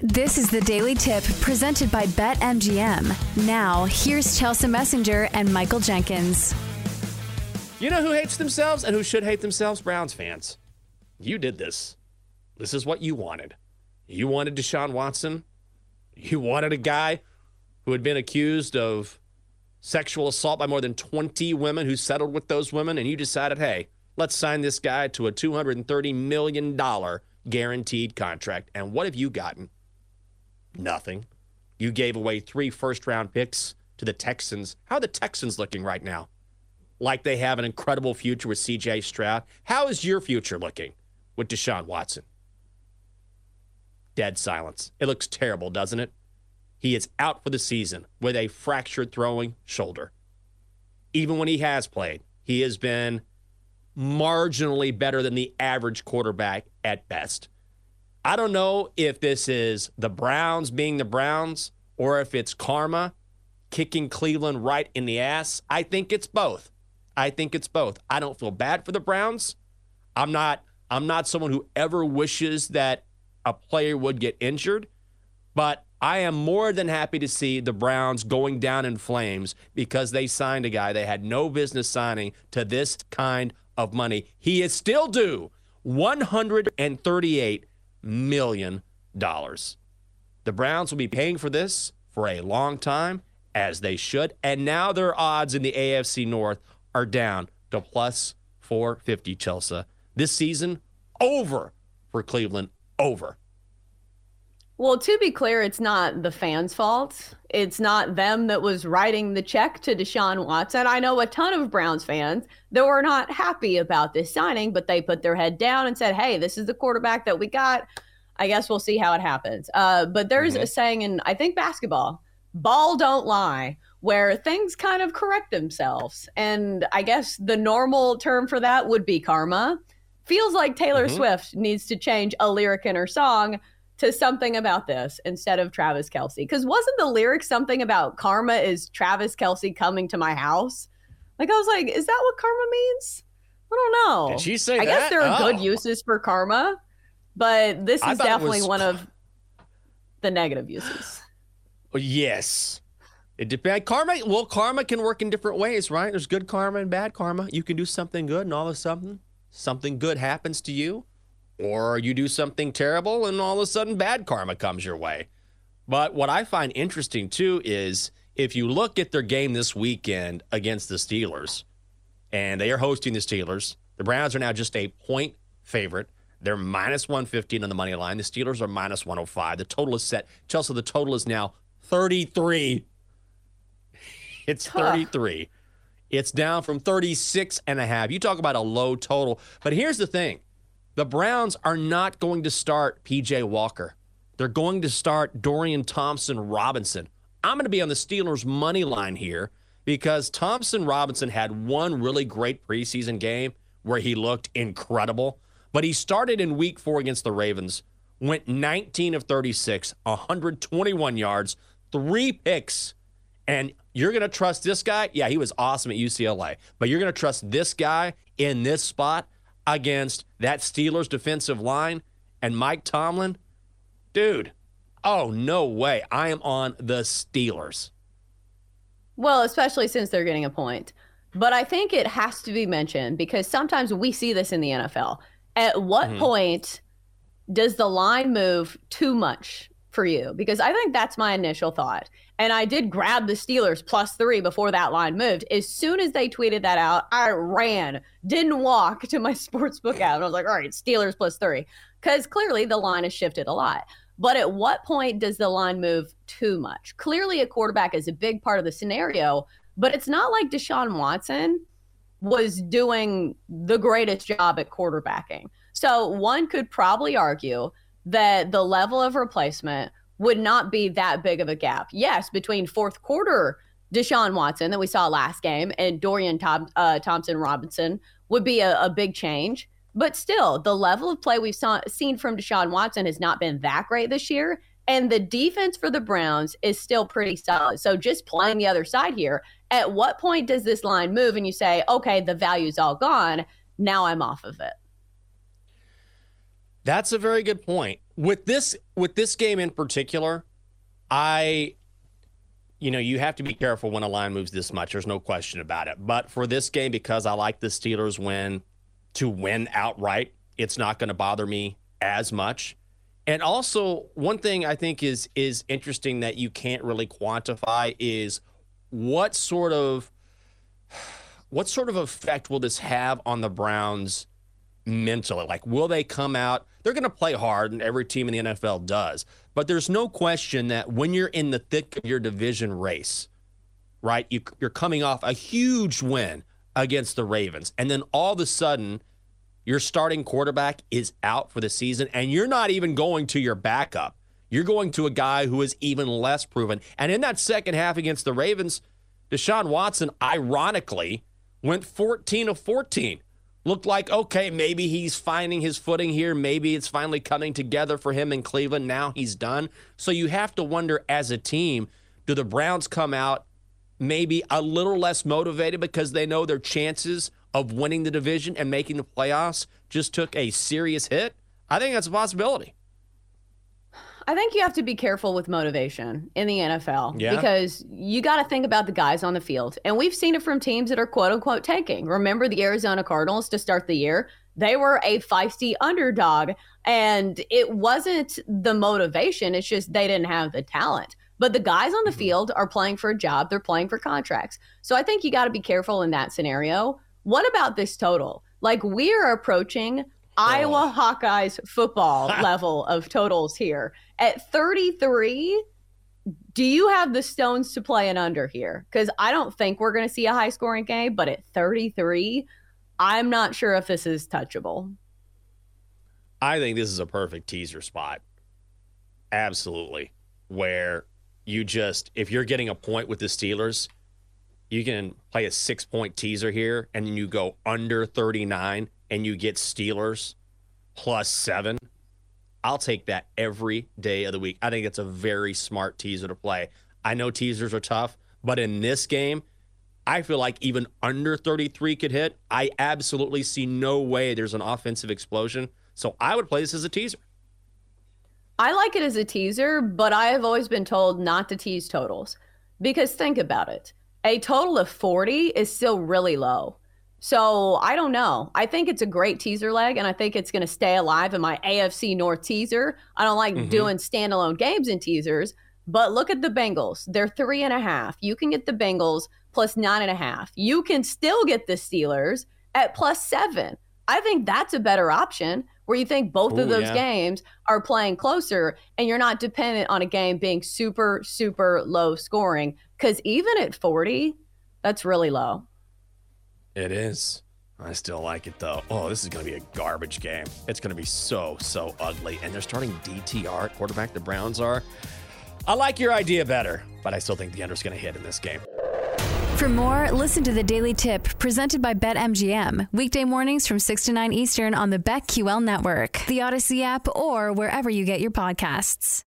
This is the Daily Tip presented by BetMGM. Now, here's Chelsa Messinger and Michael Jenkins. You know who hates themselves and who should hate themselves? Browns fans. You did this. This is what you wanted. You wanted Deshaun Watson. You wanted a guy who had been accused of sexual assault by more than 20 women who settled with those women, and you decided, hey, let's sign this guy to a $230 million guaranteed contract. And what have you gotten? Nothing. You gave away three first round picks to the Texans. How are the Texans looking right now? Like they have an incredible future with CJ Stroud. How is your future looking with Deshaun Watson? Dead silence. It looks terrible, doesn't it? He is out for the season with a fractured throwing shoulder. Even when he has played, he has been marginally better than the average quarterback at best. I don't know if this is the Browns being the Browns or if it's karma kicking Cleveland right in the ass. I think it's both. I think it's both. I don't feel bad for the Browns. I'm not I'm not someone who ever wishes that a player would get injured, but I am more than happy to see the Browns going down in flames because they signed a guy they had no business signing to this kind of money. He is still due 138 million dollars. The Browns will be paying for this for a long time, as they should. And now their odds in the AFC North are down to plus 450, Chelsa. This season, over for Cleveland, over. Well, to be clear, it's not the fans' fault. It's not them that was writing the check to Deshaun Watson. I know a ton of Browns fans that were not happy about this signing, but they put their head down and said, hey, this is the quarterback that we got. I guess we'll see how it happens. Uh, but there's mm-hmm. a saying in, I think, basketball ball don't lie, where things kind of correct themselves. And I guess the normal term for that would be karma. Feels like Taylor mm-hmm. Swift needs to change a lyric in her song to something about this instead of Travis Kelce. Because wasn't the lyric something about karma is Travis Kelce coming to my house? Like I was like, is that what karma means? I don't know. Did she say I that? guess there are oh. good uses for karma, but this is definitely was... one of the negative uses. Yes. It depends. Karma, well, karma can work in different ways, right? There's good karma and bad karma. You can do something good, and all of a sudden, something good happens to you or you do something terrible and all of a sudden bad karma comes your way. But what I find interesting too is if you look at their game this weekend against the Steelers, and they are hosting the Steelers, the Browns are now just a point favorite. They're minus 115 on the money line. The Steelers are minus 105. The total is set. Chelsa, the total is now 33. It's 33. It's down from 36 and a half. You talk about a low total. But here's the thing the Browns are not going to start PJ Walker. They're going to start Dorian Thompson Robinson. I'm going to be on the Steelers' money line here because Thompson Robinson had one really great preseason game where he looked incredible, but he started in week four against the Ravens, went 19 of 36, 121 yards, three picks. And you're going to trust this guy? Yeah, he was awesome at UCLA, but you're going to trust this guy in this spot? Against that Steelers defensive line and Mike Tomlin, dude, oh, no way. I am on the Steelers. Well, especially since they're getting a point. But I think it has to be mentioned because sometimes we see this in the NFL. At what mm-hmm. point does the line move too much for you? Because I think that's my initial thought. And I did grab the Steelers plus three before that line moved. As soon as they tweeted that out, I ran, didn't walk to my sports book app. And I was like, all right, Steelers plus three. Because clearly the line has shifted a lot. But at what point does the line move too much? Clearly, a quarterback is a big part of the scenario, but it's not like Deshaun Watson was doing the greatest job at quarterbacking. So one could probably argue that the level of replacement would not be that big of a gap. Yes, between fourth quarter Deshaun Watson that we saw last game and Dorian Tom, uh, Thompson Robinson would be a, a, big change. But still, the level of play we've saw, seen from Deshaun Watson has not been that great this year. And the defense for the Browns is still pretty solid. So just playing the other side here, at what point does this line move and you say, okay, the value's all gone. Now I'm off of it? That's a very good point. With this with this game in particular, I you know, you have to be careful when a line moves this much. There's no question about it. But for this game, because I like the Steelers win to win outright, it's not going to bother me as much. And also, one thing I think is is interesting that you can't really quantify is what sort of what sort of effect will this have on the Browns mentally? Like, will they come out? They're going to play hard, and every team in the NFL does. But there's no question that when you're in the thick of your division race, right, you, you're coming off a huge win against the Ravens, and then all of a sudden, your starting quarterback is out for the season, and you're not even going to your backup. You're going to a guy who is even less proven. And in that second half against the Ravens, Deshaun Watson, ironically, went 14 of 14. Looked like, okay, maybe he's finding his footing here. Maybe it's finally coming together for him in Cleveland. Now he's done. So you have to wonder as a team, do the Browns come out maybe a little less motivated because they know their chances of winning the division and making the playoffs just took a serious hit? I think that's a possibility. I think you have to be careful with motivation in the NFL Yeah. because you got to think about the guys on the field. And we've seen it from teams that are quote unquote tanking. Remember the Arizona Cardinals to start the year? They were a feisty underdog, and it wasn't the motivation, it's just they didn't have the talent. But the guys on the Mm-hmm. field are playing for a job, they're playing for contracts. So I think you got to be careful in that scenario. What about this total? Like we're approaching Iowa oh. Hawkeyes football level of totals here. At 33, do you have the stones to play an under here? Because I don't think we're going to see a high scoring game, but at 33, I'm not sure if this is touchable. I think this is a perfect teaser spot. Absolutely. Where you just, if you're getting a point with the Steelers, you can play a six point teaser here and then you go under 39 and you get Steelers plus seven. I'll take that every day of the week. I think it's a very smart teaser to play. I know teasers are tough, but in this game, I feel like even under 33 could hit. I absolutely see no way there's an offensive explosion. So I would play this as a teaser. I like it as a teaser, but I have always been told not to tease totals because think about it. A total of 40 is still really low. So I don't know. I think it's a great teaser leg, and I think it's going to stay alive in my AFC North teaser. I don't like Mhm. doing standalone games in teasers, but look at the Bengals. They're three and a half. You can get the Bengals plus nine and a half. You can still get the Steelers at plus seven. I think that's a better option where you think both of those yeah. games are playing closer and you're not dependent on a game being super, super low scoring. Because even at 40, that's really low. It is. I still like it though. Oh, this is going to be a garbage game. It's going to be so, so ugly. And they're starting DTR quarterback. The Browns are. I like your idea better, but I still think the under's going to hit in this game. For more, listen to the Daily Tip presented by BetMGM. Weekday mornings from 6 to 9 Eastern on the BetQL network, the Audacy app, or wherever you get your podcasts.